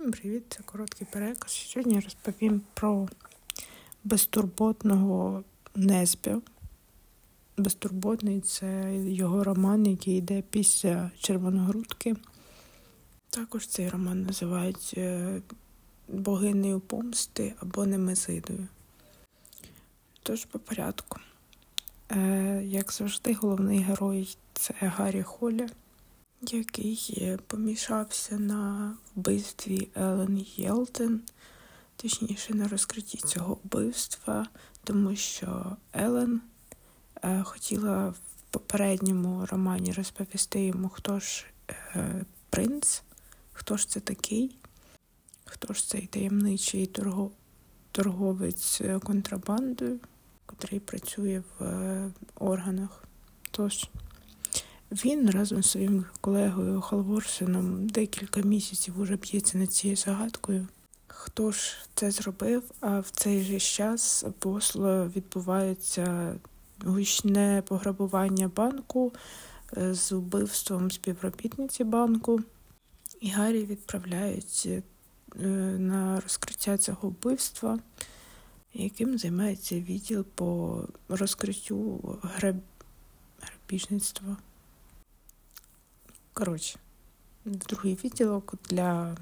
Всім привіт, це короткий переказ. Сьогодні я розповім про безтурботного Неспя. Безтурботний це його роман, який йде після Червоногрудки. Також цей роман називають е, богинею помсти або Немезидою. Тож по порядку. Е, як завжди, головний герой це Гаррі Холя який помішався на вбивстві Елен Єлтен, точніше на розкритті цього вбивства, тому що Елен е, хотіла в попередньому романі розповісти йому, хто ж е, принц, хто ж це такий, хто ж цей таємничий торгов... торговець контрабандою, котрий працює в е, органах. Тож він разом з своїм колегою Халворсеном декілька місяців уже б'ється над цією загадкою. Хто ж це зробив? А в цей же час в Осло відбувається гучне пограбування банку е, з вбивством співробітниці банку, і Гаррі відправляють е, на розкриття цього вбивства, яким займається відділ по розкриттю граб... грабіжництва. Коротше, другий відділок для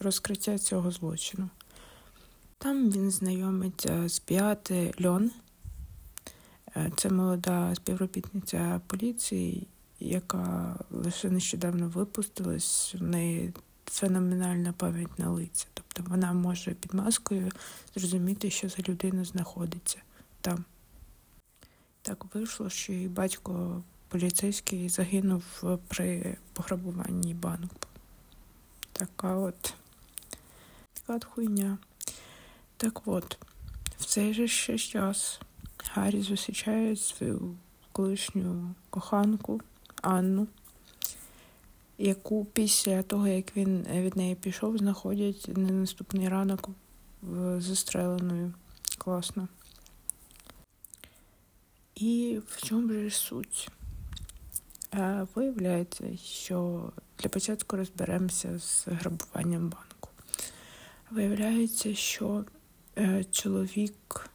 розкриття цього злочину. Там він знайомиться з Біати Льон. Е, це молода співробітниця поліції, яка лише нещодавно випустилась. В неї феноменальна пам'ять на лиця. Тобто вона може під маскою зрозуміти, що за людина знаходиться там. Так вийшло, що її батько поліцейський загинув при пограбуванні банку. Така от така от хуйня. Так от, в цей же ще час Гаррі зустрічає свою колишню коханку Анну, яку після того, як він від неї пішов, знаходять на наступний ранок застреленою. Класно. І в чому ж суть? Виявляється, що для початку розберемося з грабуванням банку. Виявляється, що е, чоловік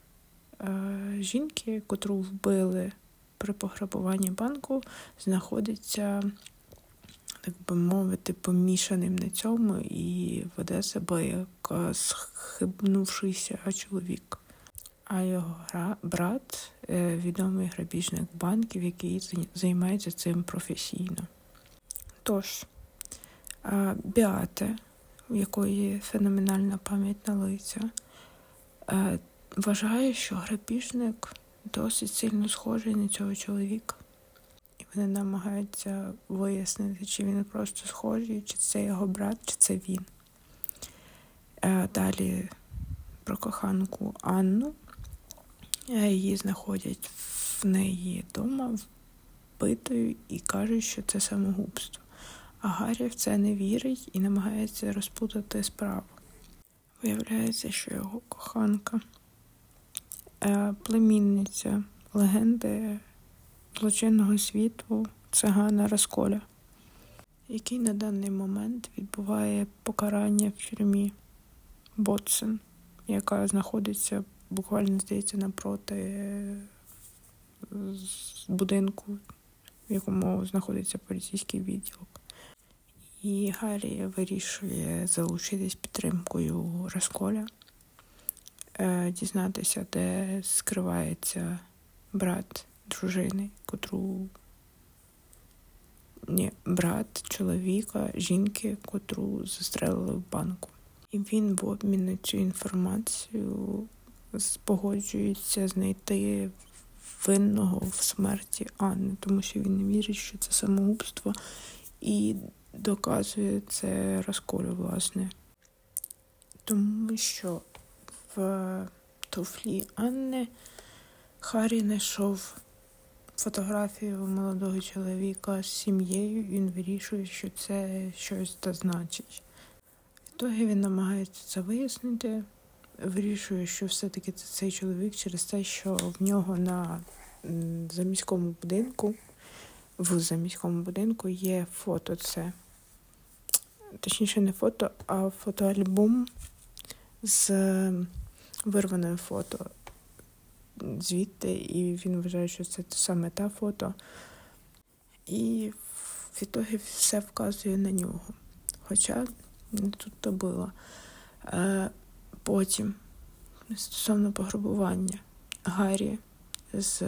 е, жінки, котру вбили при пограбуванні банку, знаходиться, так би мовити, помішаним на цьому і веде себе як схибнувшийся чоловік а його брат е, відомий грабіжник банків, який займається цим професійно. Тож, Біате, у якої феноменальна пам'ять на лиця, е, вважає, що грабіжник досить сильно схожий на цього чоловіка. І вони намагаються вияснити, чи він просто схожий, чи це його брат, чи це він. Е, далі про коханку Анну. Її знаходять в неї вдома вбитою і кажуть, що це самогубство. А Гаррі в це не вірить і намагається розпутати справу. Виявляється, що його коханка, е, племінниця легенди злочинного світу цигана Расколя, який на даний момент відбуває покарання в тюрмі Ботсен, яка знаходиться буквально здається напроти е, будинку, в якому знаходиться поліцейський відділок. І Гаррі вирішує залучитись підтримкою Расколя, е, дізнатися, де скривається брат дружини, котру ні, брат чоловіка, жінки, котру застрелили в банку. І він в обмін на цю інформацію погоджується знайти винного в смерті Анни, тому що він не вірить, що це самогубство, і доказує це розколю, власне. Тому що в туфлі Анни Харі знайшов фотографію молодого чоловіка з сім'єю, він вирішує, що це щось та значить. В він намагається це вияснити вирішує, що все-таки це цей чоловік через те, що в нього на заміському будинку, в заміському будинку є фото це точніше, не фото, а фотоальбом з вирваною фото звідти, і він вважає, що це саме та фото. І в ітогі все вказує на нього. Хоча тут то було. Е, потім, стосовно пограбування, Гаррі з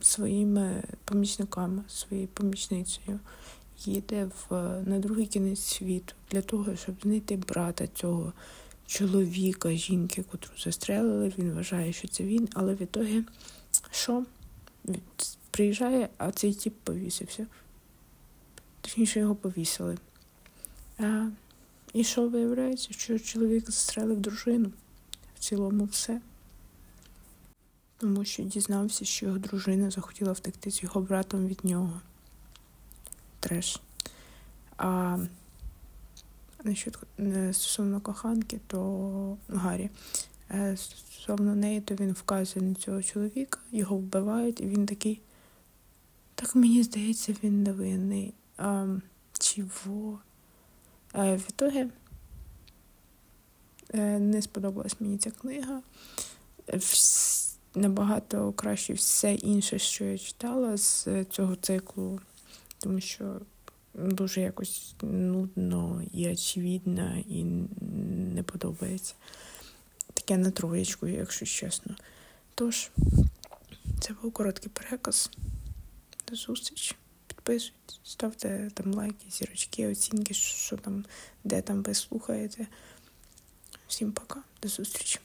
своїми помічниками, своєю помічницею їде в, на другий кінець світу для того, щоб знайти брата цього чоловіка, жінки, котру застрелили. Він вважає, що це він, але в ітогі що? Приїжджає, а цей тіп повісився. Точніше, його повісили. І що виявляється, що чоловік застрелив дружину? В цілому все. Тому що дізнався, що його дружина захотіла втекти з його братом від нього. Треш. А насчет, стосовно коханки, то Гаррі. Е, стосовно неї, то він вказує на цього чоловіка, його вбивають, і він такий. Так мені здається, він невинний. А, Чого? А, в ітогі е, не сподобалась мені ця книга. Набагато краще все інше, що я читала з цього циклу, тому що дуже якось нудно і очевидно, і не подобається. Таке на троєчку, якщо чесно. Тож, це був короткий переказ. До зустрічі. Підписуйтесь, ставте там лайки, зірочки, оцінки, що там, де там ви слухаєте. Всім пока, до зустрічі.